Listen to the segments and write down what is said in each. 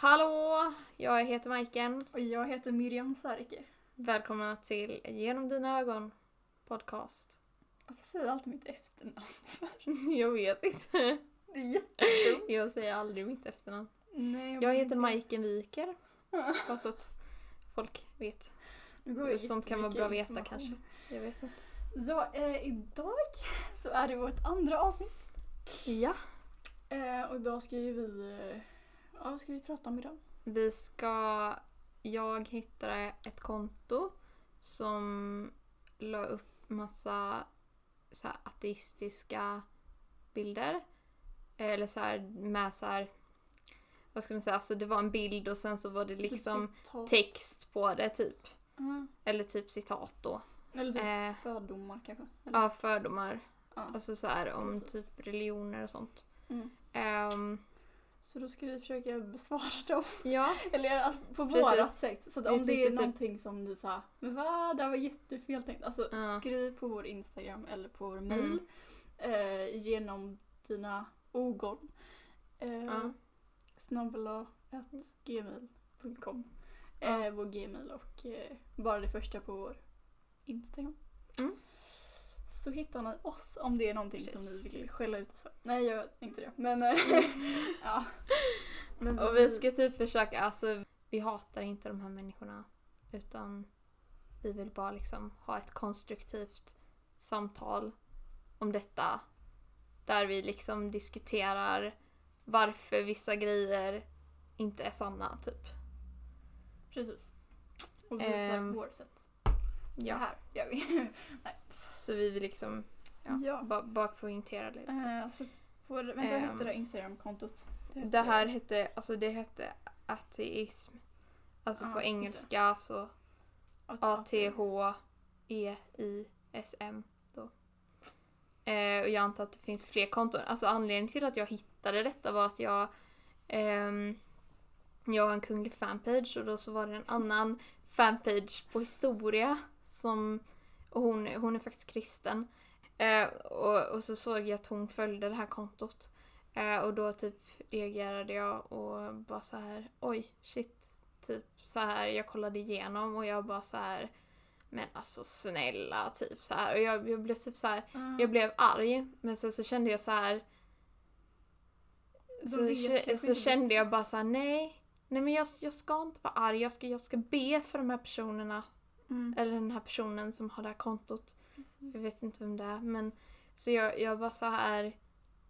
Hallå! Jag heter Majken. Och jag heter Miriam Särke. Välkomna till Genom dina ögon podcast. Varför säger jag alltid mitt efternamn? Jag vet inte. Det är jättedumt. Jag säger aldrig mitt efternamn. Nej, Jag heter Majken Wiker. Bara så att folk vet. Jag Sånt kan vara bra att veta kanske. Jag vet inte. Ja, eh, idag så är det vårt andra avsnitt. Ja. Eh, och idag ska ju vi... Eh, ja, vad ska vi prata om idag? Vi ska... Jag hittade ett konto som la upp massa så här ateistiska bilder. Eller så här med så här... Vad ska man säga? Alltså det var en bild och sen så var det liksom Typ citat. text på det typ. Ja. Eller typ citat då. Eller typ Eh. fördomar kanske. Eller? Ja, fördomar. Ja. Alltså så här om Precis. typ religioner och sånt. Mm. Ehm, Så då ska vi försöka besvara dem. ja, Eller alltså, på Precis. våra sätt. Så om det är typ- någonting som ni sa, men va, det här var jättefel tänkt. Alltså Ja. skriv på vår Instagram eller på vår Mm. mail. Eh, genom dina ogon. Eh, Ja. Snabbla gmail.com. Ja. Eh, vår gmail och eh, bara det första på vår Instagram. Mm. Så hittar ni oss om det är någonting som ni vill Precis. skälla ut oss för. Nej jag gör inte det. Men eh, ja. Men och vi ska typ försöka, alltså vi hatar inte de här människorna. Utan vi vill bara liksom ha ett konstruktivt samtal om detta. Där vi liksom diskuterar varför vissa grejer inte är sanna typ. Precis. Och visar Ehm, vårt sätt. Så Ja. här gör vi. Så vi vill liksom ja, Ja. Bara, bara poängtera det. Liksom. Eh, så på, vänta, vad Ehm, hette det Instagram-kontot? Det här hette, alltså det hette ateism. Alltså Ja, på det. engelska så A-T-H-E-I-S-M då. Eh, och jag antar att det finns fler konton. Alltså anledningen till att jag hittade detta var att jag ehm, jag har en kunglig fanpage och då så var det en annan fanpage på historia som och hon, hon är faktiskt kristen. Eh, och, och så såg jag att hon följde det här kontot. Eh, och då typ reagerade jag och bara så här oj shit. Typ så här jag kollade igenom och jag bara så här men alltså snälla. Typ så här. Och jag, jag blev typ så här Mm. jag blev arg. Men sen så kände jag så här så, så inte kände jag bara så här nej nej men jag, jag ska inte vara arg. Jag ska, jag ska be för de här personerna Mm. eller den här personen som har det här kontot jag vet inte vem det är men så jag, jag bara så här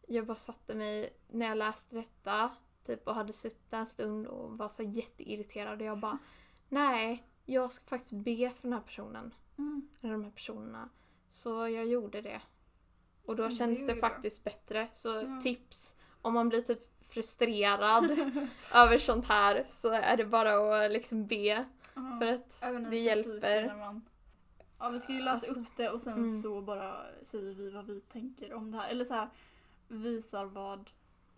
jag bara satte mig när jag läste detta typ och hade suttit en stund och var så jätteirriterad och jag bara nej jag ska faktiskt be för den här personen Mm. eller de här personerna så jag gjorde det och då det kändes det bra. faktiskt bättre så Ja. tips om man blir typ frustrerad över sånt här så är det bara att liksom be Ja. för att Även det hjälper. Man... Ja, vi ska ju läsa Alltså, upp det och sen mm. så bara säger vi vad vi tänker om det här. Eller så här visar vad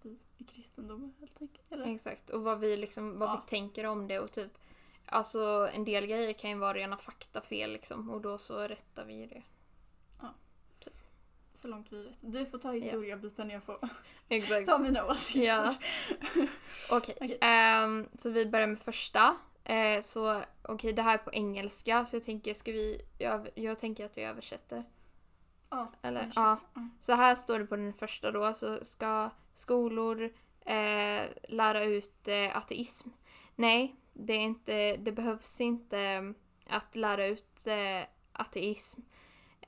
vi i kristendomen helt enkelt. Eller? Exakt, och vad vi liksom, vad Ja. vi tänker om det och typ Alltså en del grejer kan ju vara rena faktafel liksom och då så rättar vi det. Så långt vi vet. Du får ta historiebiten, jag får Exakt. ta mina åsikter. Ja. Okej, Okej. ehm, så vi börjar med första. Eh, så okej, det här är på engelska så jag tänker, ska vi, jag, jag tänker att vi översätter. Ja, Eller, ja. Ja. Så här står det på den första då, så ska skolor eh, lära ut eh, ateism? Nej, det, är inte, det behövs inte eh, att lära ut eh, ateism.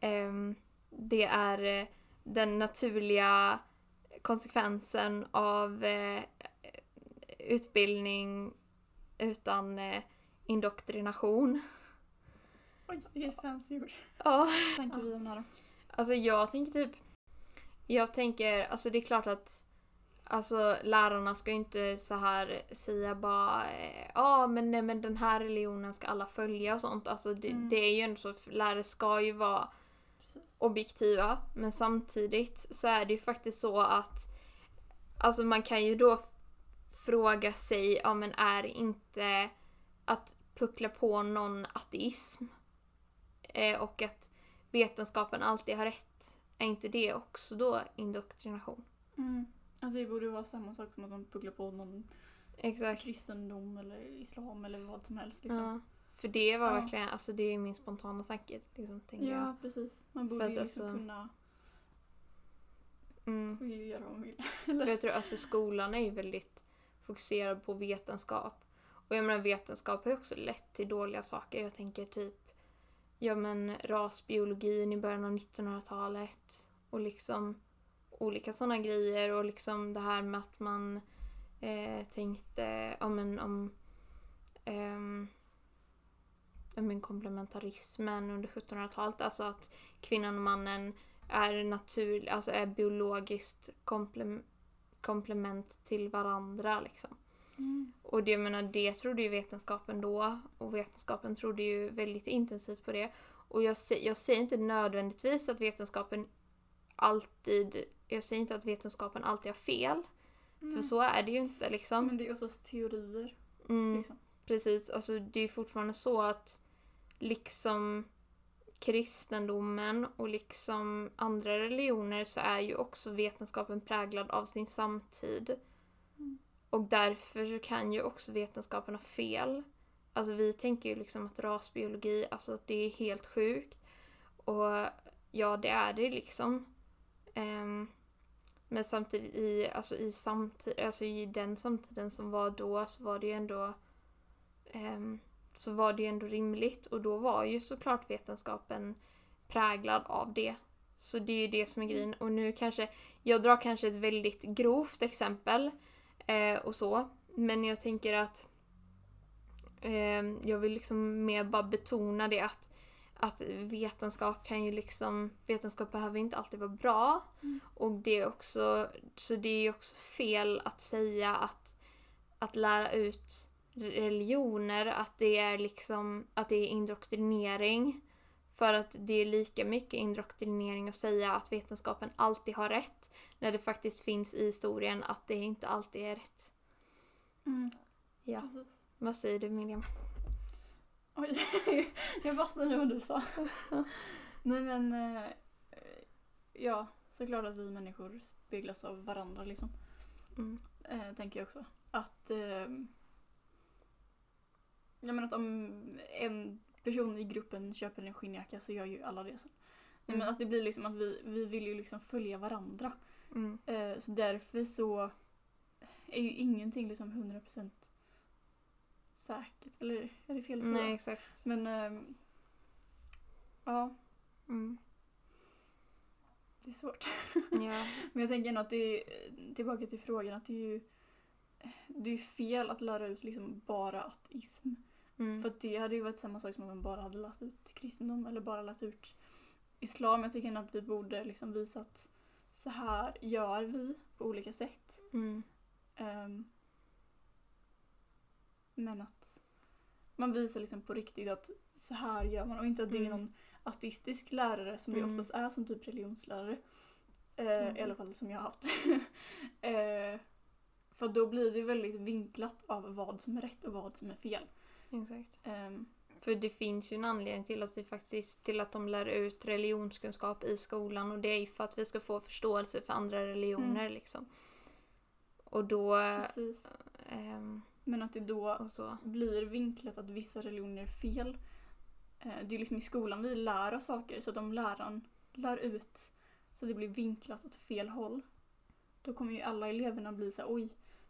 Ehm, det är eh, den naturliga konsekvensen av eh, utbildning utan eh, indoktrination. Oj, vilket fancy ord. Ja. Tänker vi om det här då? Alltså jag tänker typ... Jag tänker, alltså det är klart att Alltså lärarna ska ju inte så här säga bara eh, ja men nej men den här religionen ska alla följa och sånt. Alltså det, Mm. det är ju ändå så, lärare ska ju vara Precis. objektiva. Men samtidigt så är det ju faktiskt så att Alltså man kan ju då fråga sig, ja men är inte att puckla på någon ateism eh, och att vetenskapen alltid har rätt, är inte det också då indoktrination? Mm. Alltså det borde vara samma sak som att man pucklar på någon Exakt. kristendom eller islam eller vad som helst. Liksom. Ja. För det var Ja. verkligen, alltså det är min spontana tanke. Liksom, tänker jag. Ja, precis. Man borde ju liksom alltså- kunna Mm. få ju göra vad man vill. För jag tror alltså skolan är ju väldigt fokuserad på vetenskap. Och jag menar vetenskap har ju också lett till dåliga saker. Jag tänker typ ja men rasbiologin i början av 1900-talet och liksom olika sådana grejer och liksom det här med att man eh, tänkte ja, men, om ehm, ja, men komplementarismen under 1700-talet, alltså att kvinnan och mannen är natur, alltså är biologiskt komplem, komplement till varandra liksom. Mm. Och det, jag menar, det trodde ju vetenskapen då och vetenskapen trodde ju väldigt intensivt på det. Och jag, jag säger inte nödvändigtvis att vetenskapen alltid, jag säger inte att vetenskapen alltid har fel. För så är det ju inte liksom. Men det är oftast teorier. Mm, Liksom. precis, alltså det är fortfarande så att liksom kristendomen och liksom andra religioner så är ju också vetenskapen präglad av sin samtid. Mm. Och därför så kan ju också vetenskapen ha fel. Alltså vi tänker ju liksom att rasbiologi, alltså att det är helt sjukt. Och ja, det är det liksom. Ehm, men samtidigt i, alltså i, samtid, alltså i den samtiden som var då så var det ju ändå ehm, så var det ju ändå rimligt och då var ju såklart vetenskapen präglad av det. Så det är ju det som är grejen. Och nu kanske, jag drar kanske ett väldigt grovt exempel eh, och så. Men jag tänker att eh, jag vill liksom mer bara betona det att, att vetenskap kan ju liksom, vetenskap behöver inte alltid vara bra. Mm. Och det är också, så det är ju också fel att säga att, att lära ut religioner, att det är liksom, att det är indoktrinering. För att det är lika mycket indoktrinering att säga att vetenskapen alltid har rätt när det faktiskt finns i historien att det inte alltid är rätt. Mm. Ja, Precis. vad säger du Miriam? Oj, jag fastnade i vad du sa. Nej men, eh, ja, såklart att vi människor speglas av varandra liksom. Mm. Eh, tänker jag också. Att, eh, jag menar att om en person i gruppen köper en skinnjacka så gör ju alla det sen. Nej, men Mm. att det blir liksom att vi, vi vill ju liksom följa varandra. Mm. Eh, så därför så är ju ingenting liksom 100% säkert. Eller är det fel att säga? Nej, exakt. Men ehm, ja, Mm. det är svårt. Ja. Men jag tänker ändå att det är, tillbaka till frågan, att det är ju det är fel att lära ut liksom bara ateism. Mm. För det hade ju varit samma sak som om man bara hade lärt ut kristendom eller bara lärt ut islam. Jag tycker att vi borde liksom visa att så här gör vi på olika sätt. Mm. Ehm, men att man visar liksom på riktigt att så här gör man och inte att det är Mm. någon ateistisk lärare som det Mm. oftast är som typ religionslärare. Mm. I alla fall som jag har haft. eh, för då blir det väldigt vinklat av vad som är rätt och vad som är fel. Exakt. Ehm, För det finns ju en anledning till att vi faktiskt, till att de lär ut religionskunskap i skolan och det är ju för att vi ska få förståelse för andra religioner liksom. Och då, precis. ehm, Men att det då och så. blir vinklat att vissa religioner är fel. Eh, Det är liksom i skolan vi lär oss saker så att om läraren lär ut så att det blir vinklat åt fel håll. Då kommer ju alla eleverna bli så här, oj,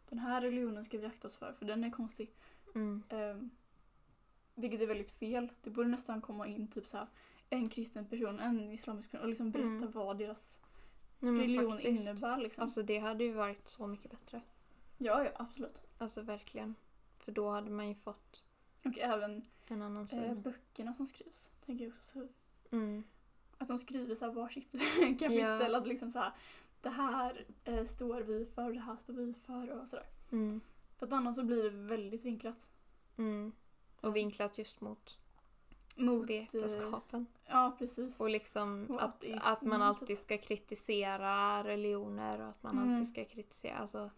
den här religionen ska vi akta oss för för den är konstig. Mm. Um, vilket är väldigt fel. Det borde nästan komma in typ så här, en kristen person, en islamisk person och liksom berätta Mm. vad deras Nej, religion faktiskt. innebär. Liksom. Alltså det hade ju varit så mycket bättre. ja, ja, absolut. Alltså verkligen. För då hade man ju fått Och även en annan eh, böckerna som skrivs. Tänker jag också så Mm. Att de skriver så här varsitt kapitel. Att liksom så här, det här eh, står vi för, det här står vi för och sådär. Mm. För att annars så blir det väldigt vinklat. Mm. Och vinklat just mot Mot, eh, vetenskapen. ja, precis. Och liksom Och att, att man typ. alltid ska kritisera religioner och att man Mm. alltid ska kritisera, alltså.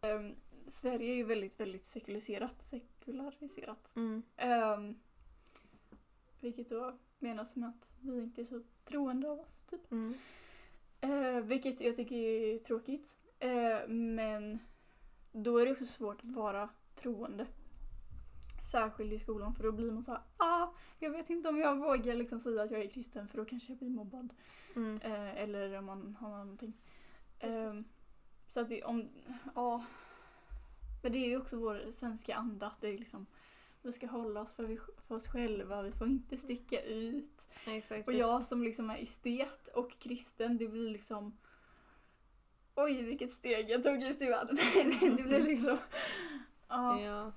Ehm, Sverige är ju väldigt, väldigt sekulariserat. sekulariserat. Mm. Ehm, vilket då menas med att vi inte är så troende av oss. Typ. Mm. Eh, vilket jag tycker är tråkigt. Eh, men då är det också svårt att vara troende. Särskilt i skolan för då blir man så här, ah, jag vet inte om jag vågar liksom säga att jag är kristen för då kanske jag blir mobbad. Mm. Eh, eller om man har någonting. Eh, så att det, om, ja. Men det är ju också vår svenska anda att det är liksom, vi ska hålla oss för, vi, för oss själva, vi får inte sticka ut. Exakt. Och jag som liksom är estet och kristen, det blir liksom Oj vilket steg jag tog ut i världen. det blir liksom... Ja. Ja.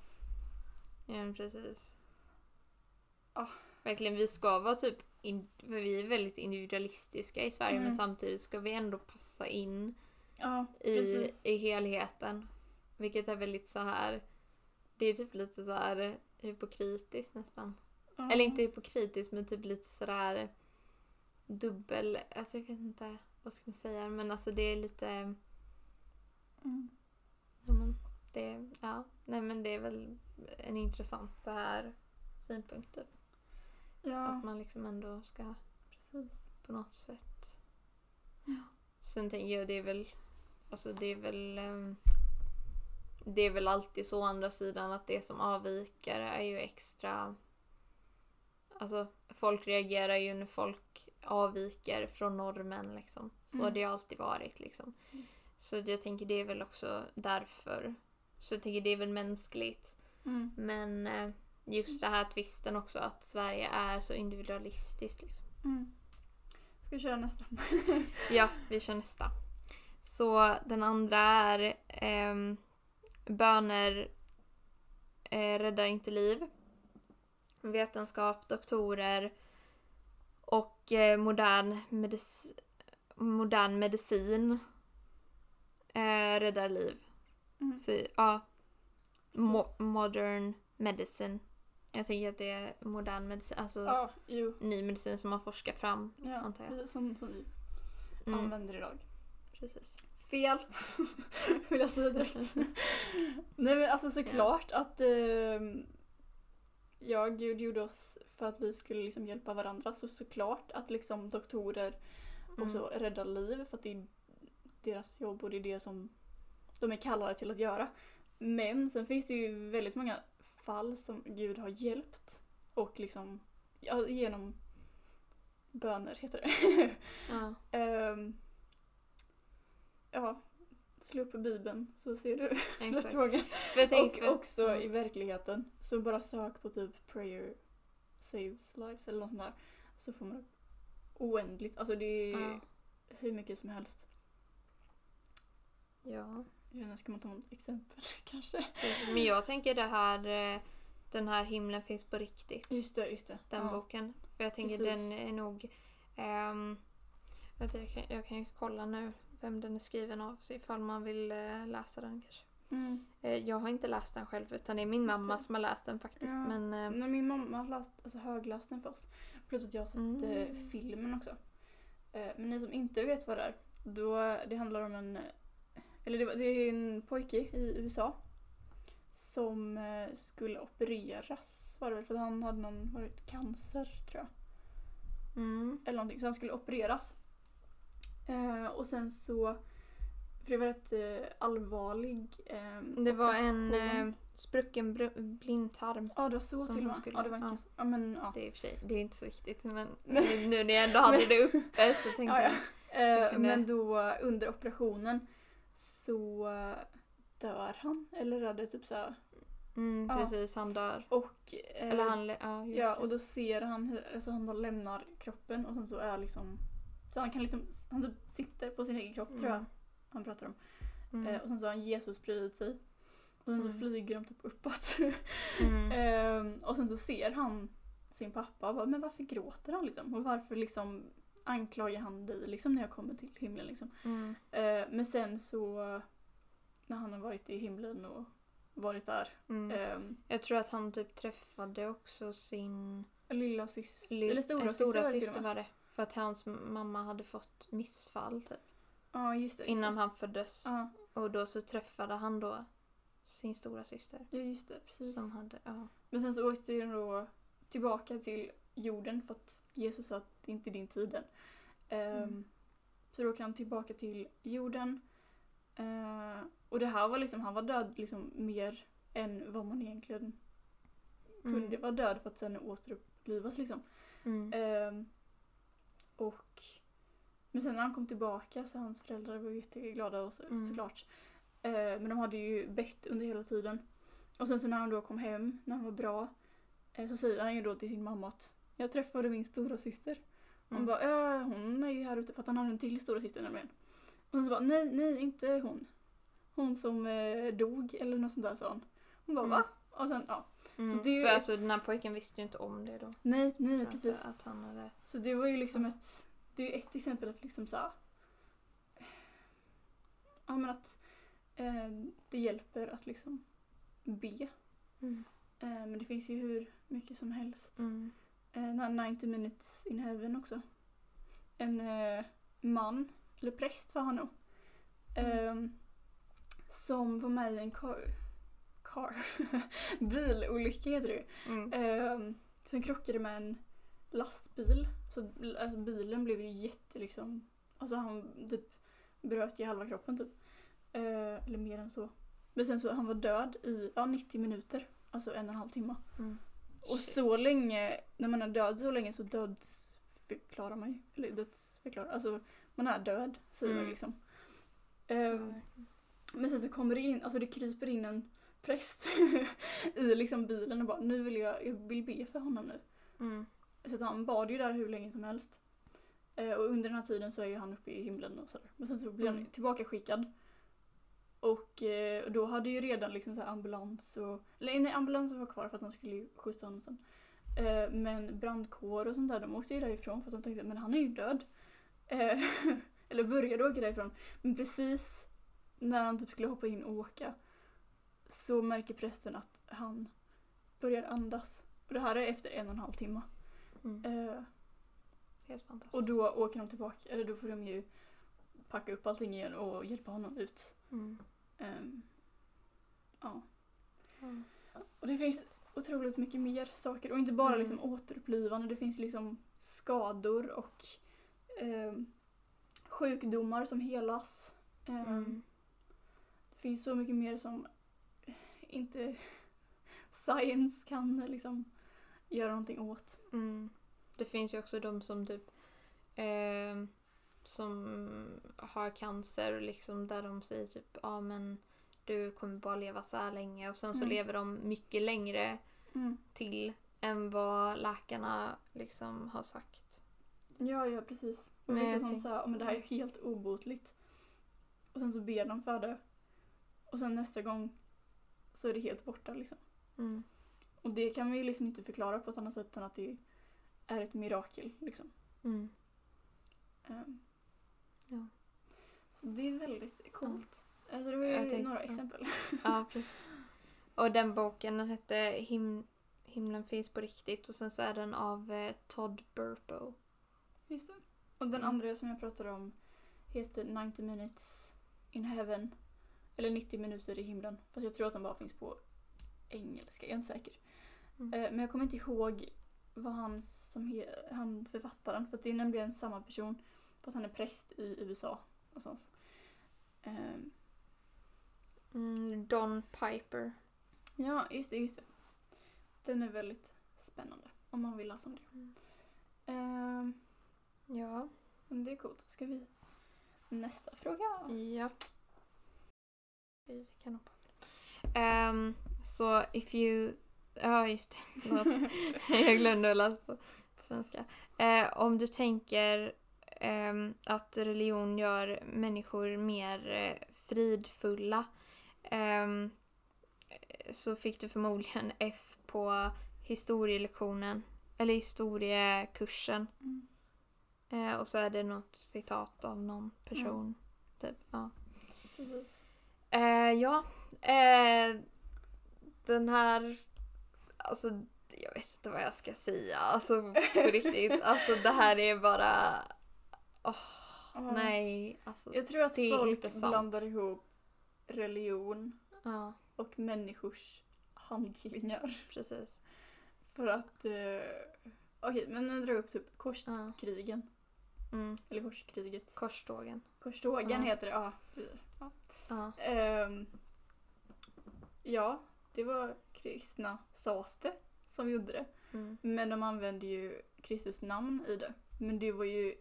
Ja, men precis. Ja. Verkligen, vi ska vara typ... In, vi är väldigt individualistiska i Sverige Mm. men samtidigt ska vi ändå passa in ja i, i helheten. Vilket är väldigt så här... Det är typ lite så här hypokritiskt nästan. Ja. Eller inte hypokritiskt men typ lite sådär dubbel... Alltså jag vet inte vad ska man säga men alltså det är lite... Mm. Ja, men det, ja, nej men det är väl en intressant så här synpunkt typ. Ja, Att man liksom ändå ska precis. på något sätt. Ja. Sen tänker jag det är väl, alltså det är väl ehm, det är väl alltid så å andra sidan att det som avviker är ju extra Alltså folk reagerar ju när folk avviker från normen liksom. Så Mm. har det ju alltid varit liksom. Mm. Så jag tänker det är väl också därför. Så jag tänker det är väl mänskligt. Mm. Men eh, just det här twisten också att Sverige är så individualistiskt liksom. Mm. Ska vi köra nästa? Ja, vi kör nästa. Så den andra är ehm, Böner eh, räddar inte liv. Vetenskap, doktorer och eh, modern, medic- modern medicin eh, räddar liv. Mm. Så, ja, mo- modern medicine. Jag tänker att det är modern medicin, alltså Ja, ny medicin som man forskar fram. Ja, Antar jag. som, som vi Mm, använder idag. precis. Fel! Vill jag säga direkt. Nej men alltså såklart att eh, ja, Gud gjorde oss för att vi skulle liksom hjälpa varandra. Så såklart att liksom doktorer också Mm. räddar liv för att det är deras jobb och det är det som de är kallade till att göra. Men sen finns det ju väldigt många fall som Gud har hjälpt och liksom ja, genom böner heter det. Ja. Ehm, ja, slå upp Bibeln så ser du tänker, Och också Mm. i verkligheten. Så bara sök på typ prayer saves lives eller något sånt där. Så får man upp oändligt. Alltså det är Ja. hur mycket som helst. Ja. Jag vet inte, ska man ta något exempel kanske? Men jag tänker det här, eh, den här himlen finns på riktigt. Just det, just det. Den ja. boken. För jag tänker Precis. den är nog... Um, jag, kan, jag kan ju kolla nu vem den är skriven av så ifall man vill eh, läsa den kanske. Mm. Eh, jag har inte läst den själv utan det är min mamma det. som har läst den faktiskt. Ja. Men eh, Men min mamma har läst, alltså högläst den för oss. Plus att jag har sett Mm. filmen också. Men ni som inte vet vad det är. Då, det handlar om en... Eller det, var- det är en pojke i USA. Som skulle opereras var det väl? För han hade någon varit cancer tror jag. mm, Eller någonting. Så han skulle opereras. Eh, och sen så... För det var rätt eh, allvarlig eh, det var en eh, sprucken br- blindtarm. Ja, det var så som till och med. skulle- Ja, det var en ja. Ja, men ja. Det är i och för sig, det är inte så viktigt men nu när jag ändå hade det uppe så tänkte Ja, ja. jag. Eh, kunde- Men då under operationen så eh, dör han. Eller är det typ så här. Mm, Ja. precis, han dör. Och, eh, Eller han... Ja, jo, ja, och då precis. ser han hur alltså han bara lämnar kroppen och sen så är liksom så han kan liksom, han typ sitter på sin egen kropp tror jag Mm. han pratar om. Mm. Eh, och sen så har han Jesus spridit sig. Och sen så Mm. flyger de typ uppåt. Mm. Ehm, och sen så ser han sin pappa och bara, men varför gråter han liksom? Och varför liksom anklagar han dig liksom när jag kommer till himlen liksom? Mm. Eh, men sen så när han har varit i himlen och varit där. Mm. ehm, Jag tror att han typ träffade också sin lilla syster, eller stora, stora syster, syster var det. För att hans mamma hade fått missfall typ, Ja just det. Just innan det. han föddes. Ja, Och då så träffade han då sin stora syster. ja just det, precis. Som hade, ja. Men sen så åkte de då tillbaka till jorden för att Jesus sa att det inte är din tid än. Ehm, Mm. Så då åkte han tillbaka till jorden. Eh, och det här var liksom, han var död liksom mer än vad man egentligen Mm. kunde vara död för att sen återupplivas liksom. Mm. Ehm, och men sen när han kom tillbaka så hans föräldrar var jätteglada och så, Mm. såklart. Eh, men de hade ju bett under hela tiden. Och sen så när han då kom hem, när han var bra, eh, så säger han ju då till sin mamma att jag träffade min stora syster. Hon Mm. bara ja hon är ju här ute för att han hade en till stora syster nämligen. Och hon så bara nej, nej inte hon. Hon som eh, dog eller något sånt där sa hon. Hon bara Mm. va? Och sen ja. Mm. För ett- alltså den här pojken visste ju inte om det då. Nej, nej För precis. Att han hade... Så det var ju liksom ett, det är ju ett exempel att liksom så här, ja men att eh, det hjälper att liksom be. Mm. Eh, men det finns ju hur mycket som helst. Mm. Eh, den här 90 minutes in heaven också. En eh, man, eller präst var han nog, eh, som var med i en car, car bilolycka heter det. Mm. Eh, sen krockade med en lastbil. Så alltså, bilen blev ju jätte liksom... Alltså han typ bröt ju halva kroppen typ. Eh, eller mer än så. Men sen så han var död i ja, 90 minuter. Alltså en och en halv timme. Mm. Och Shit. så länge, när man är död så länge så dödsförklarar man ju. Eller dödsförklarar, alltså man är död säger man Mm. ju liksom. Eh, men sen så kommer det in, alltså det kryper in en präst i liksom bilen och bara nu vill jag, jag vill be för honom nu. Mm. Så att han bad ju där hur länge som helst. Eh, och under den här tiden så är ju han uppe i himlen och sådär. Men sen så blir han Mm. tillbaka skickad. Och eh, då hade ju redan liksom så här ambulans och... Eller nej, ambulansen var kvar för att de skulle ju skjutsa honom sen. Eh, men brandkår och sånt där, de åkte ju därifrån för att de tänkte men han är ju död. Eh, eller började åka därifrån. Men precis när han typ skulle hoppa in och åka så märker prästen att han börjar andas. Och det här är efter en och en halv timme. Mm. Eh, Helt fantastiskt. och då åker de tillbaka, eller då får de ju packa upp allting igen och hjälpa honom ut. Mm. Ehm, ja. Mm. Och det finns otroligt mycket mer saker. Och inte bara Mm. liksom återupplivande, det finns liksom skador och ehm, sjukdomar som helas. Ehm, Mm. Det finns så mycket mer som inte science kan liksom göra någonting åt. Mm. Det finns ju också de som typ ehm, som har cancer och liksom där de säger typ ja men du kommer bara leva så här länge och sen så Mm. lever de mycket längre Mm. till än vad läkarna liksom har sagt. Ja, ja precis. Och Men vissa som säger men det här är helt obotligt. Och sen så ber de för det. Och sen nästa gång så är det helt borta liksom. Mm. Och det kan vi liksom inte förklara på ett annat sätt än att det är ett mirakel liksom. Mm. Ehm, Ja. Så det är väldigt coolt. Alltså det var ju tänkte- några ja. exempel. Ja, precis. Och den boken den hette Him Himlen finns på riktigt och sen så är den av eh, Todd Burpo. Just det. Och den Mm. andra som jag pratade om heter 90 minutes in heaven. Eller 90 minuter i himlen. Fast jag tror att den bara finns på engelska, jag är inte säker. Mm. Eh, Men jag kommer inte ihåg vad han som han författaren, för att det är nämligen samma person fast han är präst i USA någonstans. Ehm, Mm, Don Piper. Ja, just det, just det. Den är väldigt spännande om man vill läsa om det. Mm. Ehm, Ja. men det är coolt. Ska vi... Nästa fråga. Ja. Vi kan hoppa. Um, så if you... Ja, just det. Jag glömde att läsa på svenska. Eh, om du tänker ehm, att religion gör människor mer eh, fridfulla ehm, så fick du förmodligen F på historielektionen eller historiekursen. Mm. Eh, och så är det något citat av någon person. Typ. Ja. Precis. Eh, ja. Eh, den här... Alltså, jag vet inte vad jag ska säga. Alltså, på riktigt. Alltså, det här är bara... Åh, Ja. nej. Alltså, Jag tror att folk blandar ihop religion ja, och människors handlingar. precis. För att... Eh, Okej, men nu drar jag upp typ korskrigen. Ja. Mm. Eller korskriget. Korstågen. Korstågen Ja. heter det. Ja. Ja. Ehm, ja, det var kristna, sades det, som gjorde det. Mm. Men de använde ju Kristus namn i det. Men det var ju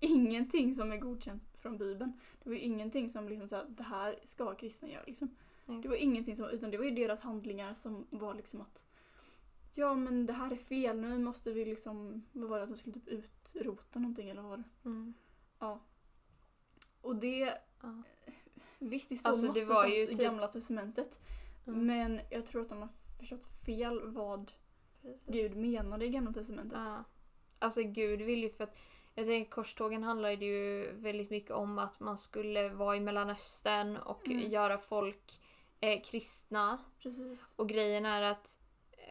ingenting som är godkänt från Bibeln. Det var ju ingenting som liksom så här, det här ska kristna göra liksom. Nej. Det var ingenting som, utan det var ju deras handlingar som var liksom att Ja men det här är fel, nu måste vi liksom, vad var det att de skulle typ utrota någonting eller vad var det? Mm. Ja. Och det, Ja. Visst det står Alltså, det massa var sånt ju i typ- gamla testamentet. Mm. Men jag tror att de har förstått fel vad Precis. Gud menade i gamla testamentet. Ja. Alltså Gud vill ju för att jag tänker korstågen handlade ju väldigt mycket om att man skulle vara i Mellanöstern och Mm. göra folk eh, kristna. Precis. Och grejen är att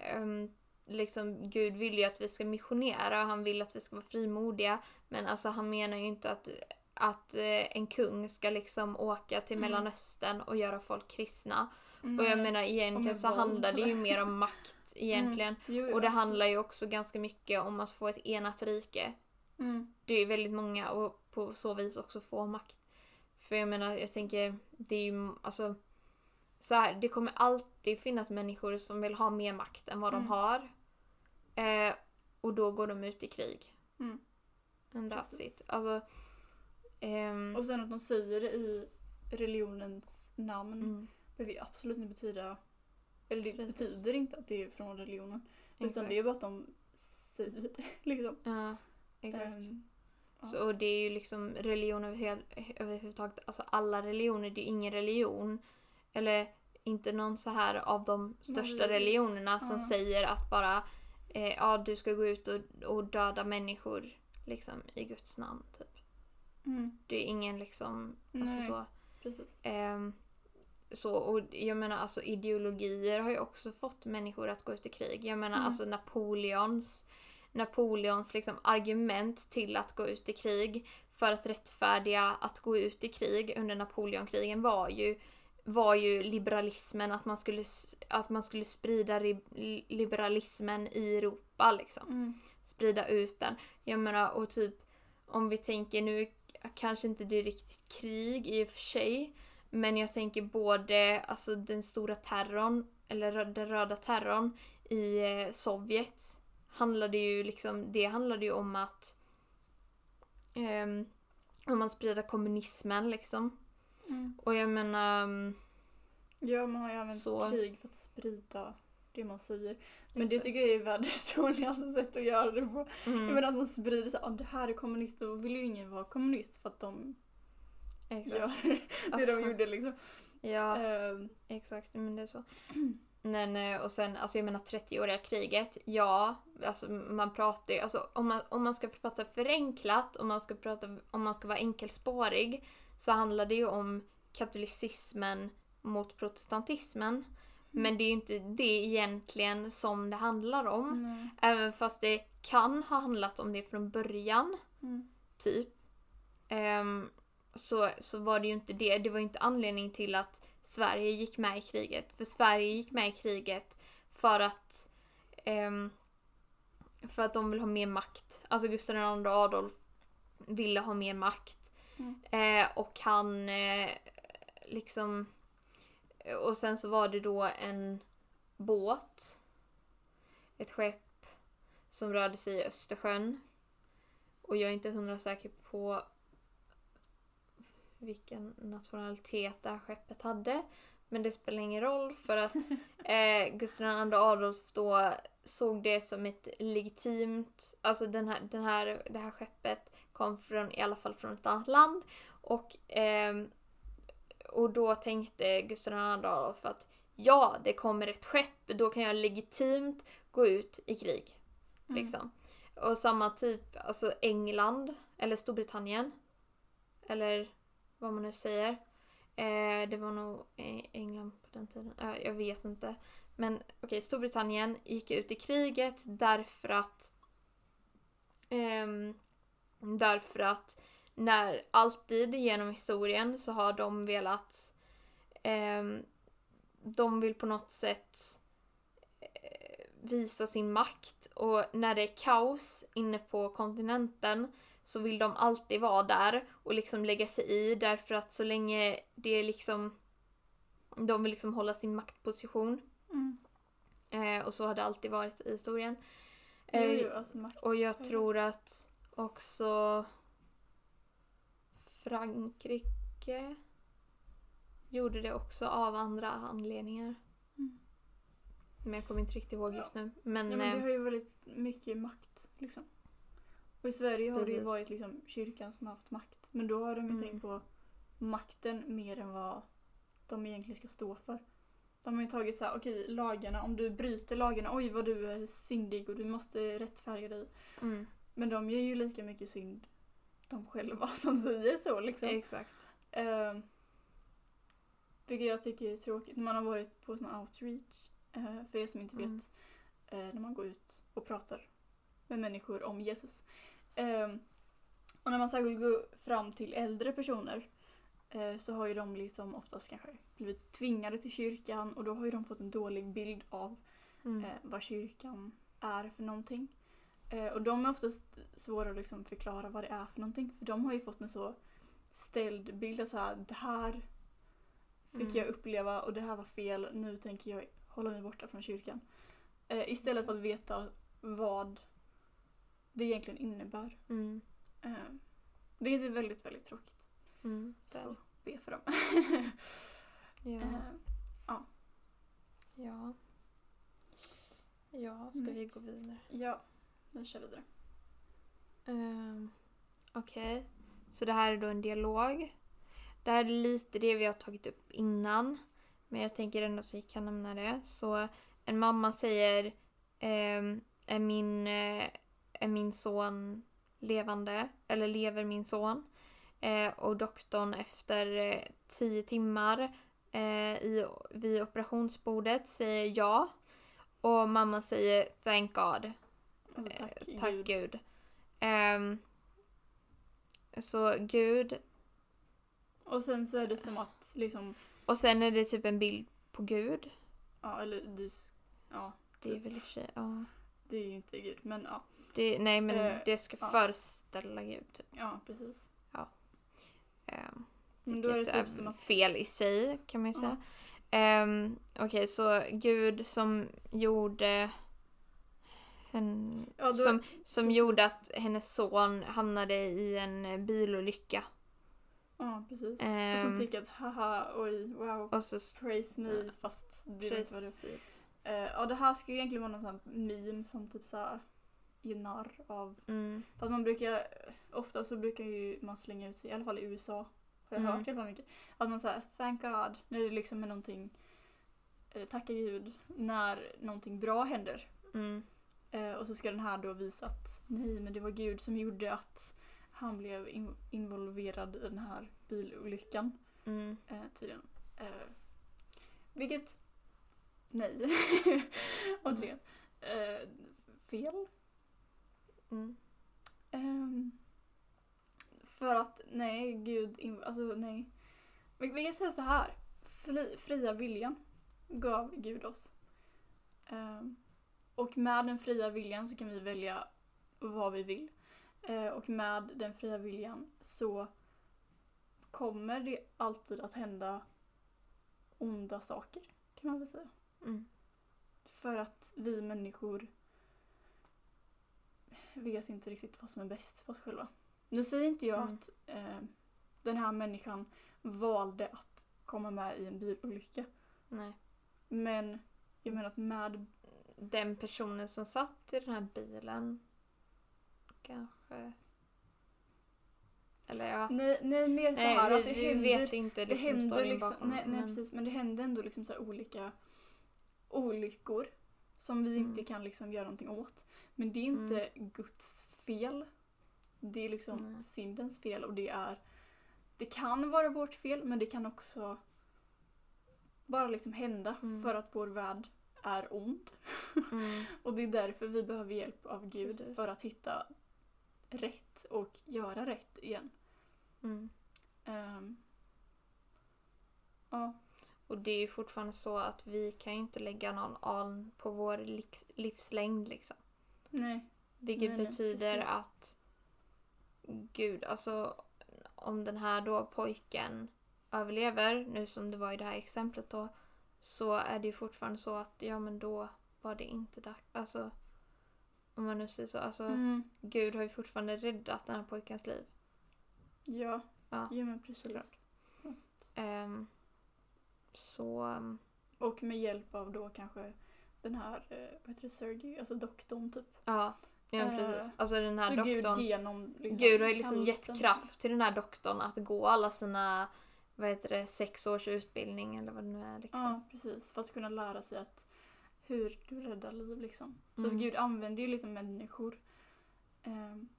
ehm, liksom Gud vill ju att vi ska missionera han vill att vi ska vara frimodiga. Men alltså han menar ju inte att, att eh, en kung ska liksom åka till Mm. Mellanöstern och göra folk kristna. Mm. Och jag menar egentligen med så våld, handlar det ju mer om makt egentligen. Jo, jo, Och det absolut. handlar ju också ganska mycket om att få ett enat rike. Mm. Det är ju väldigt många och på så vis också få makt. För jag menar, jag tänker, det är ju alltså så här, det kommer alltid finnas människor som vill ha mer makt än vad Mm. de har. Eh, och då går de ut i krig. Mm. And that's Precis. it. Alltså, ehm, Och sen att de säger det i religionens namn mm, behöver ju absolut inte betyda eller det Precis. betyder inte att det är från religionen. Utan exakt. det är bara att de säger det. Liksom. Ja, exakt. Ehm, ja. Så, och det är ju liksom religion överhuvud- överhuvudtaget. Alltså alla religioner, det är ju ingen religion. Eller inte någon så här av de största religionerna som ja. säger att bara eh, ja, du ska gå ut och, och döda människor liksom i Guds namn. Typ. Mm, Det är ingen liksom, alltså Nej. så. precis. Ehm, så, och jag menar alltså ideologier har ju också fått människor att gå ut i krig. Jag menar Mm. alltså Napoleons Napoleons liksom argument till att gå ut i krig för att rättfärdiga att gå ut i krig under Napoleonkrigen var ju var ju liberalismen, att man skulle, att man skulle sprida ri- liberalismen i Europa liksom Mm. sprida ut den. Jag menar, och typ om vi tänker nu kanske inte det är riktigt krig i och för sig, men jag tänker både alltså den stora terrorn, eller den röda terrorn i eh, Sovjet handlade ju liksom, det handlade ju om att ehm, om man sprider kommunismen liksom. Mm. Och jag menar, mm, Ja, man har ju använt Så. krig för att sprida det man säger. Men det tycker jag är världens dåligaste sätt att göra det på. mm, Jag menar att man sprider så ah, det här är kommunist, då vill ju ingen vara kommunist för att de exakt. gör det Alltså, de gjorde liksom. Ja. Ehm, Exakt, men det är så. Men eh, och sen, alltså jag menar 30-åriga kriget, ja, alltså man pratar ju, alltså om man, om man ska prata förenklat, om man ska prata, om man ska vara enkelspårig, så handlar det ju om katolicismen mot protestantismen. Men det är ju inte det egentligen som det handlar om. nej. Även fast det kan ha handlat om det från början Mm. typ. Ehm, så, så var det ju inte det. Det var ju inte anledning till att Sverige gick med i kriget. För Sverige gick med i kriget för att ehm, för att de vill ha mer makt. Alltså Gustav II Adolf ville ha mer makt. Mm. Eh, och han eh, liksom och sen så var det då en båt. Ett skepp som rörde sig i Östersjön. Och jag är inte hundra säker på vilken nationalitet det här skeppet hade. Men det spelar ingen roll för att eh, Gustav II Adolf då såg det som ett legitimt, alltså den här, den här, det här skeppet kom från, i alla fall från ett annat land. Och, ehm, och då tänkte Gustav II Adolf att ja, det kommer ett skepp, då kan jag legitimt gå ut i krig. Mm. Liksom. Och samma typ, alltså England, eller Storbritannien. Eller vad man nu säger. Eh, det var nog eh, England på den tiden. Eh, jag vet inte. Men okej, Storbritannien gick ut i kriget därför att ehm, därför att när alltid genom historien så har de velat ehm, de vill på något sätt eh, visa sin makt och när det är kaos inne på kontinenten så vill de alltid vara där och liksom lägga sig i därför att så länge det är liksom de vill liksom hålla sin maktposition. Mm. Eh, och så har det alltid varit i historien. Jo, Eh, jo, alltså makt. och jag tror att också Frankrike gjorde det också av andra anledningar. Mm. Men jag kommer inte riktigt ihåg just nu. Men, Ja, men det eh, har ju väldigt mycket makt liksom. Och i Sverige har det ju Precis. varit liksom kyrkan som har haft makt. Men då har de ju Mm. tänkt på makten mer än vad de egentligen ska stå för. De har ju tagit så här, okej lagarna, om du bryter lagarna, oj vad du är syndig och du måste rättfärdiga dig. mm, Men de gör ju lika mycket synd de själva som säger så liksom. exakt. Uh, vilket jag tycker är tråkigt. När man har varit på sån outreach, eh, för er som inte Mm. vet, eh, när man går ut och pratar med människor om Jesus. Ehm, och när man särskilt går fram till äldre personer eh, så har ju de liksom oftast kanske blivit tvingade till kyrkan och då har ju de fått en dålig bild av Mm. eh, vad kyrkan är för någonting. Eh, och de är oftast svåra att liksom förklara vad det är för någonting. För de har ju fått en så ställd bild av så här, det här fick Mm. jag uppleva och det här var fel, nu tänker jag hålla mig borta från kyrkan. Eh, istället för att veta vad det egentligen innebär. Mm. Eh, vilket är väldigt, väldigt tråkigt. Mm. Så be för dem. Ja. Eh, ja. Ja, ska vi Next. gå vidare? ja, vi kör vidare. Um, Okej, så det här är då en dialog. Det här är lite det vi har tagit upp innan. Men jag tänker ändå att vi kan nämna det. Så en mamma säger ehm, är, min, eh, är min son levande? Eller lever min son? Eh, och doktorn efter eh, tio timmar eh, i, vid operationsbordet säger ja. Och mamma säger thank God. Alltså, tack, Eh, Tack Gud. Gud. Ehm, så Gud. Och sen så är det som att liksom, Och sen är det typ en bild på Gud. ja eller det, ja, Det är väl i och för sig, ja. det är ju inte Gud men ja, Det, nej men Eh, det ska ja. föreställa Gud. Typ. ja precis. Ehm, Men då är det vilket är typ som att, fel i sig kan man ju Ja. säga. Ehm, Okej, så Gud som gjorde en, ja, då, som, som precis. gjorde att hennes son hamnade i en bilolycka. ja precis. och Ehm. som tycker att haha oj wow Och så praise me fast det vet vad. Precis. Eh, ja det här ska ju egentligen vara någon sån meme som typ såhär gör narr av. Mm. Fast man brukar, ofta så brukar ju man slänga ut sig, i alla fall i USA har jag Mm. hört fall mycket. Att man säger thank God när det liksom är någonting, eh, tacka gud, när någonting bra händer. Mm. Eh, och så ska den här då visa att nej men det var Gud som gjorde att han blev in- involverad i den här bilolyckan. Mm. Eh, tydligen. Eh, vilket, nej. Återigen. Eh, fel. Mm. Ehm, för att nej, Gud, alltså nej. Vi, vi kan säga så här. Fri, fria viljan gav Gud oss. Ehm, och med den fria viljan så kan vi välja vad vi vill. Eh, och med den fria viljan så kommer det alltid att hända onda saker, kan man väl säga. Mm. För att vi människor vet inte riktigt vad som är bäst för oss själva. Nu säger inte jag Mm. att eh, den här människan valde att komma med i en bilolycka. Nej. Men jag menar att med... Den personen som satt i den här bilen kanske... Eller ja. Nej, nej mer så här Nej, att det händer... vet inte det liksom händer storyn liksom, bakom. nej, nej men- precis, men det händer ändå liksom så olika olyckor som vi inte Mm. kan liksom göra någonting åt. Men det är inte Guds fel. Det är liksom Nej. syndens fel och det är det kan vara vårt fel men det kan också bara liksom hända Mm. för att vår värld är ond. Mm. Och det är därför vi behöver hjälp av Gud Precis. för att hitta rätt och göra rätt igen. Mm. Ehm, ja, Och det är ju fortfarande så att vi kan ju inte lägga någon aln på vår livs- livslängd liksom. nej. Vilket Nej, nej, betyder precis. att Gud, alltså om den här då pojken överlever, nu som det var i det här exemplet då, så är det ju fortfarande så att ja men då var det inte dags. Alltså, om man nu säger så. Alltså, Mm. Gud har ju fortfarande räddat den här pojkens liv. Ja. Ja, ja, men precis. Ehm, så, ehm, Och med hjälp av då kanske den här, eh, vad heter det, surgery, alltså doktorn typ. ja. Ja, Eh, precis. Alltså den här Så doktorn. Gud genom liksom, Gud har ju liksom gett kraft till den här doktorn att gå alla sina, vad heter det, sex års utbildning eller vad det nu är liksom. Ja, precis. För att kunna lära sig att hur du räddar liv liksom. Så Mm. Gud använder ju liksom människor ehm,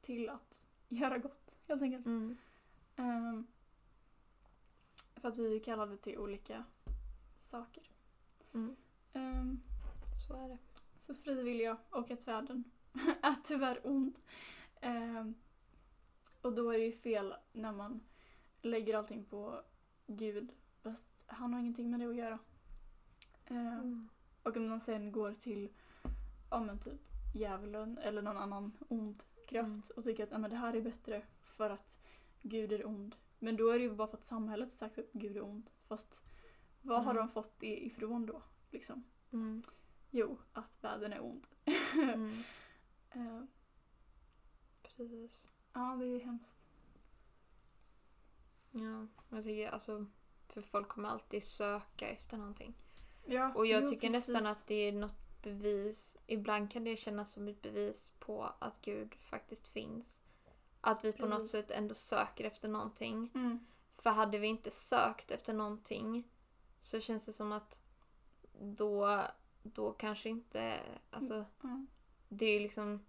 till att göra gott helt enkelt. Mm. Ehm, för att vi är kallade till olika saker. Mm. Ehm, Så är det. så frivilliga och att världen är tyvärr ond. Ehm, och då är det ju fel när man lägger allting på Gud. Fast han har ingenting med det att göra. Ehm, Mm. Och om man sen går till ja, men typ djävulen eller någon annan ond kraft Mm. och tycker att ja, men det här är bättre för att Gud är ond. Men då är det ju bara för att samhället sagt att Gud är ond. Fast vad har Mm. de fått det ifrån då? Liksom? Mm. Jo, att världen är ond. Mm. Eh, Precis. ja, det är hemskt. Ja, jag tycker alltså, för folk kommer alltid söka efter någonting. Ja, Och jag jo, tycker precis. nästan att det är något bevis, ibland kan det kännas som ett bevis på att Gud faktiskt finns. Att vi på något Precis. sätt ändå söker efter någonting. Mm. För hade vi inte sökt efter någonting så känns det som att då, då kanske inte, alltså Ja. det är liksom,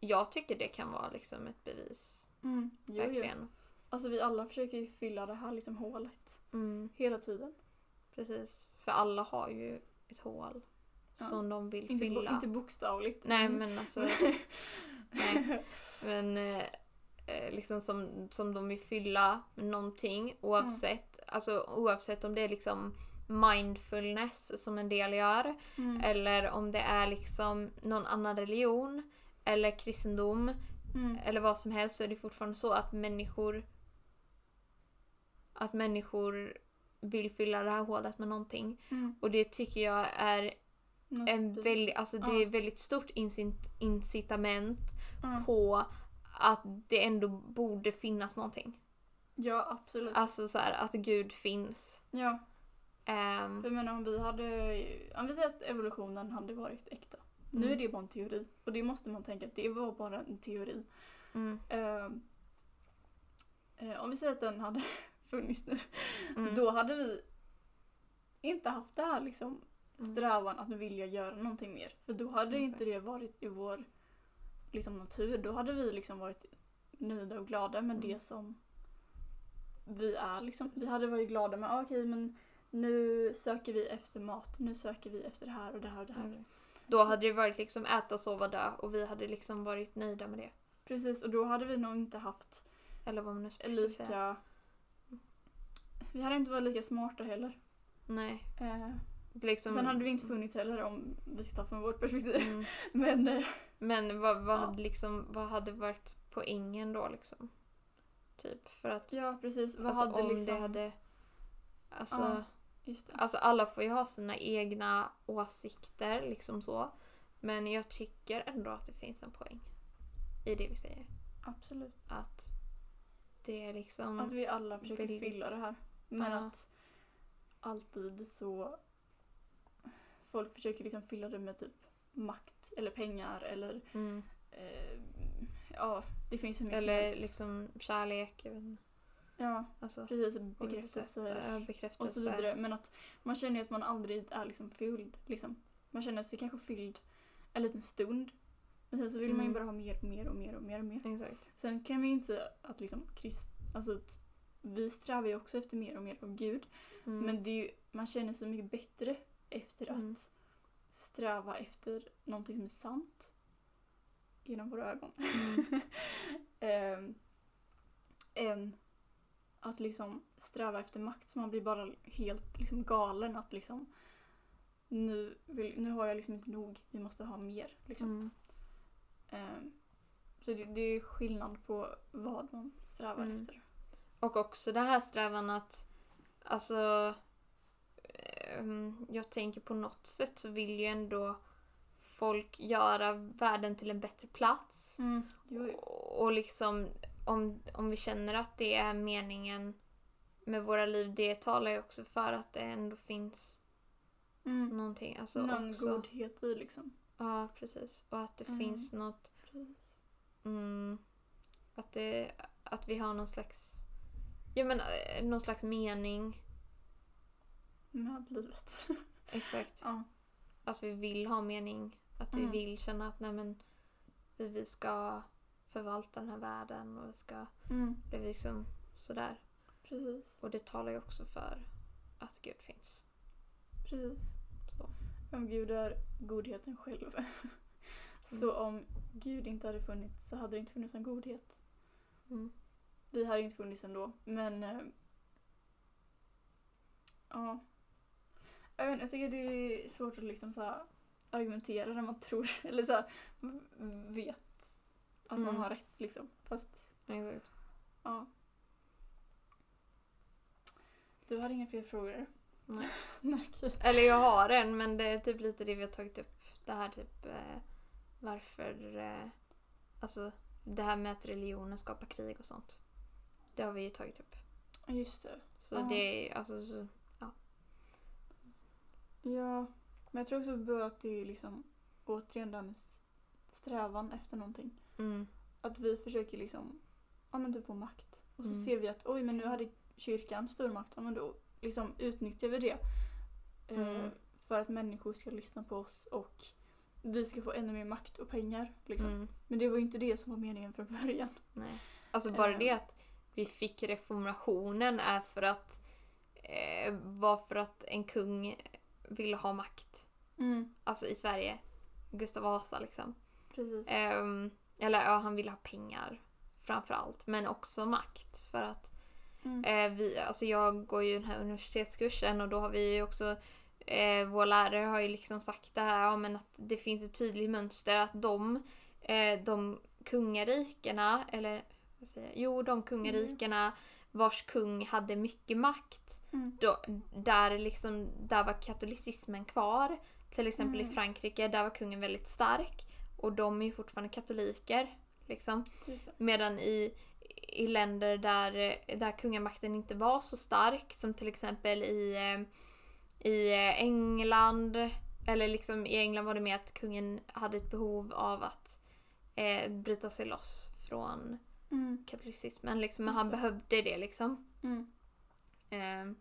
jag tycker det kan vara liksom ett bevis. Mm. Jo, jo. Alltså vi alla försöker ju fylla det här liksom hålet. Mm, Hela tiden. precis. För alla har ju ett hål Ja. som de vill Inte, bo- fylla. inte bokstavligt. Nej Mm. men alltså, nej. Men eh, eh, liksom som, som de vill fylla med någonting oavsett. Alltså oavsett om det är liksom mindfulness som en del gör. Mm. Eller om det är liksom någon annan religion. Eller kristendom. Mm. Eller vad som helst så är det fortfarande så att människor att människor vill fylla det här hålet med någonting. Mm. Och det tycker jag är Något en väldigt, alltså det är väldigt stort incit- incitament på att det ändå borde finnas någonting. Ja, absolut. Alltså så här, att Gud finns. Ja, Ehm, för jag menar om vi hade... Om vi säger att evolutionen hade varit äkta. Nu Mm. är det bara en teori. Och det måste man tänka att det var bara en teori. mm, Ehm, eh, om vi säger att den hade funnits nu. mm, Då hade vi inte haft det här liksom Mm. strävan att vilja göra någonting mer. För då hade inte det varit i vår liksom, natur. Då hade vi liksom varit nöjda och glada med Mm. det som vi är. Liksom. Vi hade varit glada med, ah, okej men nu söker vi efter mat, nu söker vi efter det här och det här och det här. mm. Då hade det varit liksom äta, sova, dö och vi hade liksom varit nöjda med det. Precis, och då hade vi nog inte haft Eller vad man nu ska säga. Vi hade inte varit lika smarta heller. Nej. Eh, Liksom, Sen hade vi inte funnits heller om vi ska ta från vårt perspektiv. Mm. Men eh, Men vad, vad, Ja. hade liksom, vad hade varit poängen då liksom? Typ för att ja, precis. Vad alltså, hade om liksom... det hade... Alltså, Ja. Just det. alltså alla får ju ha sina egna åsikter liksom så. Men jag tycker ändå att det finns en poäng i det vi säger. Absolut. Att det är liksom... Att vi alla försöker väldigt- fylla det här. Men Ja. att alltid så... Folk försöker liksom fylla det med typ makt eller pengar eller mm, eh, ja, det finns hur mycket som eller helst. liksom kärlek, jag vet inte. Ja, Alltså, precis. Bekräftelse. Ja, och bekräftelse. så vidare. Men att man känner ju att man aldrig är liksom fylld. Liksom. Man känner sig kanske fylld en liten stund. Men sen så vill man ju Mm. bara ha mer och mer och mer och mer och mer. Exakt. Sen kan vi inte säga att liksom krist... Alltså att vi strävar ju också efter mer och mer av Gud. Mm. Men det ju, man känner sig mycket bättre efter Mm. att sträva efter någonting som är sant. Genom våra ögon. Mm. Ehm, än att liksom sträva efter makt. Så man blir bara helt liksom galen att liksom nu, vill, nu har jag liksom inte nog, vi måste ha mer. Liksom. Ehm, så det, det är skillnad på vad man strävar Mm. efter. Och också det här strävan att, alltså, ehm, jag tänker på något sätt så vill ju ändå folk göra världen till en bättre plats. Mm. Jo. Och liksom om, om vi känner att det är meningen med våra liv, det talar ju också för att det ändå finns Mm. någonting. Alltså Någon också, godhet i liksom. Ja, precis. Och att det Mm. finns något Mm, att, det, att vi har någon slags, ja men eh, någon slags mening. Med livet. Exakt. ja. Att vi vill ha mening. Att Mm. vi vill känna att nej men, vi, vi ska förvalta den här världen och vi ska, Mm. det är liksom sådär. Precis. Och det talar ju också för att Gud finns. Precis. Så. Om Gud är godheten själv. Så om Gud inte hade funnits så hade det inte funnits en godhet. Mm. Vi hade inte funnits ändå. Men... Eh, ja. Jag, vet, jag tycker det är svårt att liksom så argumentera när man tror, eller så här, vet att man Mm. har rätt liksom. Fast, Exakt. ja. Du har inga fler frågor? Nej. Eller jag har en men det är typ lite det vi har tagit upp. Det här typ eh, varför, eh, alltså det här med att religionen skapar krig och sånt. Det har vi ju tagit upp. Just det. Så Ja. det är alltså så, Ja, men jag tror också att det är liksom återigen det här med strävan efter någonting. mm, Att vi försöker liksom, ja men du får makt. Och så Mm. ser vi att oj men nu hade kyrkan stor makt. Ja men då liksom utnyttjar vi det. Eh, Mm. för att människor ska lyssna på oss och vi ska få ännu mer makt och pengar. Liksom. mm, Men det var ju inte det som var meningen från början. nej. Alltså bara Eh. det att vi fick reformationen är för att eh, var för att en kung ville ha makt. Alltså i Sverige. Gustav Vasa liksom. Ehm, eller ja, han ville ha pengar framför allt. Men också makt. För att Mm. eh, vi, alltså jag går ju den här universitetskursen och då har vi ju också eh, vår lärare har ju liksom sagt det här ja, men att det finns ett tydligt mönster att de, eh, de kungarikena, eller? Jo, de kungarikena vars kung hade mycket makt Mm. då, där, liksom, där var katolicismen kvar. Till exempel Mm. i Frankrike, där var kungen väldigt stark. Och de är ju fortfarande katoliker. Liksom. Medan i, i länder där, där kungamakten inte var så stark, som till exempel i, eh, i England, eller liksom i England var det mer att kungen hade ett behov av att eh, bryta sig loss från Mm. katolicismen. Liksom, han behövde det liksom. Mm. Ehm,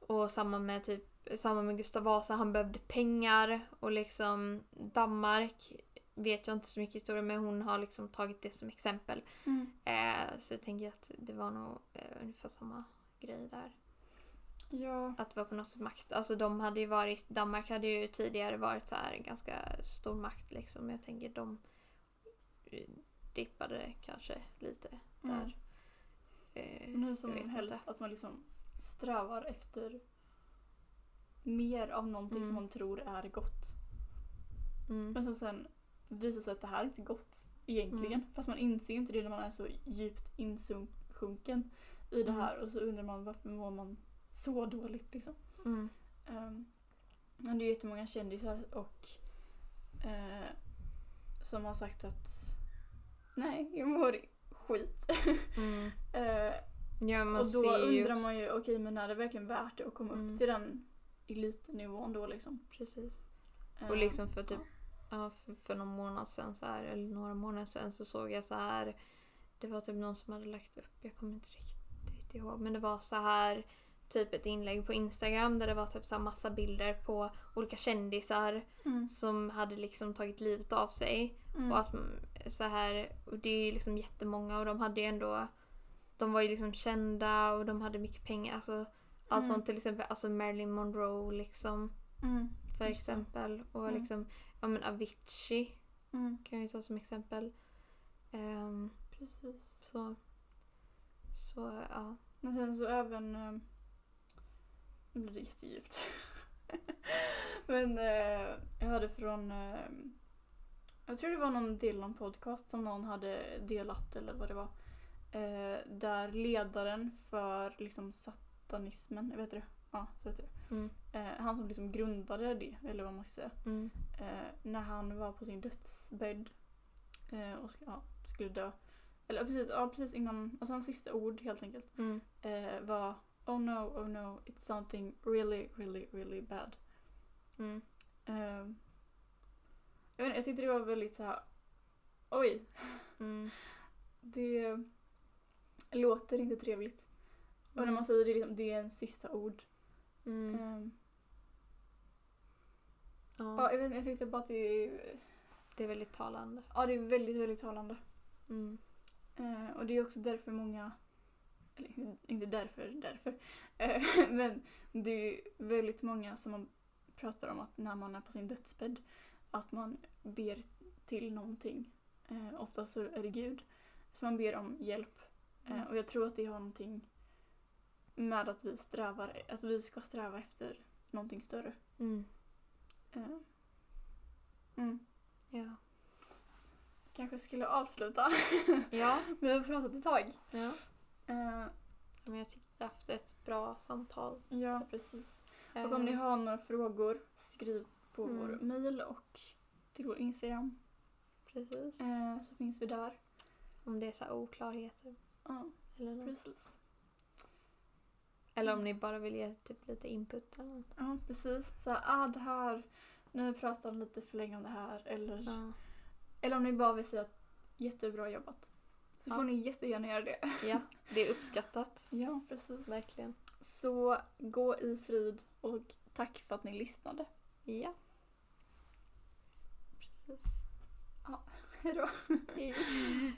och samma med typ samma med Gustav Vasa, han behövde pengar och liksom Danmark vet jag inte så mycket historia men hon har liksom tagit det som exempel. Mm. Eh, så jag tänker att det var nog eh, ungefär samma grej där. Ja. Att det var på något sätt makt. Alltså de hade ju varit, Danmark hade ju tidigare varit så här ganska stor makt liksom. Jag tänker de dippade kanske lite Mm. där. Eh, Nu jag som helst inte. att man liksom strävar efter mer av någonting Mm. som man tror är gott. Mm. Men som sen visar sig att det här är inte gott egentligen. Mm. Fast man inser inte det när man är så djupt insjunken i det Mm. här. Och så undrar man varför mår man så dåligt liksom. Mm. Um, men det är jättemånga kändisar och eh, som har sagt att nej, jag mår skit. Mm. Eh, Ja, och då undrar också- man ju, okej men är det verkligen värt det att komma Mm. upp till den elitnivån då liksom? Precis. Eh, Och liksom för typ ja, för, för någon månad sedan så här, eller några månader sedan så såg jag så här. Det var typ någon som hade lagt upp, jag kommer inte riktigt ihåg, men det var så här typ ett inlägg på Instagram där det var typ så massa bilder på olika kändisar Mm. som hade liksom tagit livet av sig. Mm. Och att så här, och det är ju liksom jättemånga och de hade ju ändå de var ju liksom kända och de hade mycket pengar. Alltså, allt Mm. sånt till exempel alltså Marilyn Monroe liksom Mm. för exempel. Och Mm. liksom, ja men Avicii Mm. kan vi ta som exempel. Ehm, Precis. så, så ja. Men sen så även... eh, Nu blir det jättedjupt. Men eh, jag hörde från... Eh, jag tror det var någon del av en podcast som någon hade delat eller vad det var. Eh, där ledaren för liksom satanismen, jag vet det? Ja, så heter det. Mm. Eh, han som liksom grundade det, eller vad man ska säga. Mm. Eh, när han var på sin dödsbädd eh, och sk- ja, skulle dö. Eller precis, ja, precis innan, alltså hans sista ord helt enkelt Mm. var Oh no, oh no, it's something really, really, really bad. Mm. Eh, jag, inte, jag tyckte det var väldigt så här. oj, Mm. det låter inte trevligt. Och när man säger det, liksom, det är en sista ord. Mm. Eh, ja, Ja, jag, vet, jag tyckte bara att det är, det är väldigt talande. ja, det är väldigt, väldigt talande. Mm. Eh, och det är också därför många, eller inte därför, därför, eh, men det är väldigt många som man pratar om att när man är på sin dödsbädd, att man ber till någonting. Eh, oftast så är det Gud. Så man ber om hjälp. Eh, Mm. och jag tror att det har någonting med att vi strävar, att vi ska sträva efter någonting större. Mm. Eh, mm. Ja. Kanske skulle avsluta. Ja. vi har pratat ett tag. ja. Eh, Men jag tycker vi har haft ett bra samtal. ja, precis. Eh, Och om ni har några frågor, skriv på Mm. vår mail och till vår Instagram. Precis. Eh, så finns vi där. Om det är så oklarheter. Ja, Eller, något. precis. eller om ni bara vill ge typ lite input eller något. Ja, precis. Så här, ah, det här, nu har vi lite för länge om det här. Eller, eller om ni bara vill säga jättebra jobbat. Så Ja. får ni jättegärna göra det. ja, det är uppskattat. Ja, precis. Verkligen. Så gå i frid och tack för att ni lyssnade. Ja. Precis. Hej då. Hej.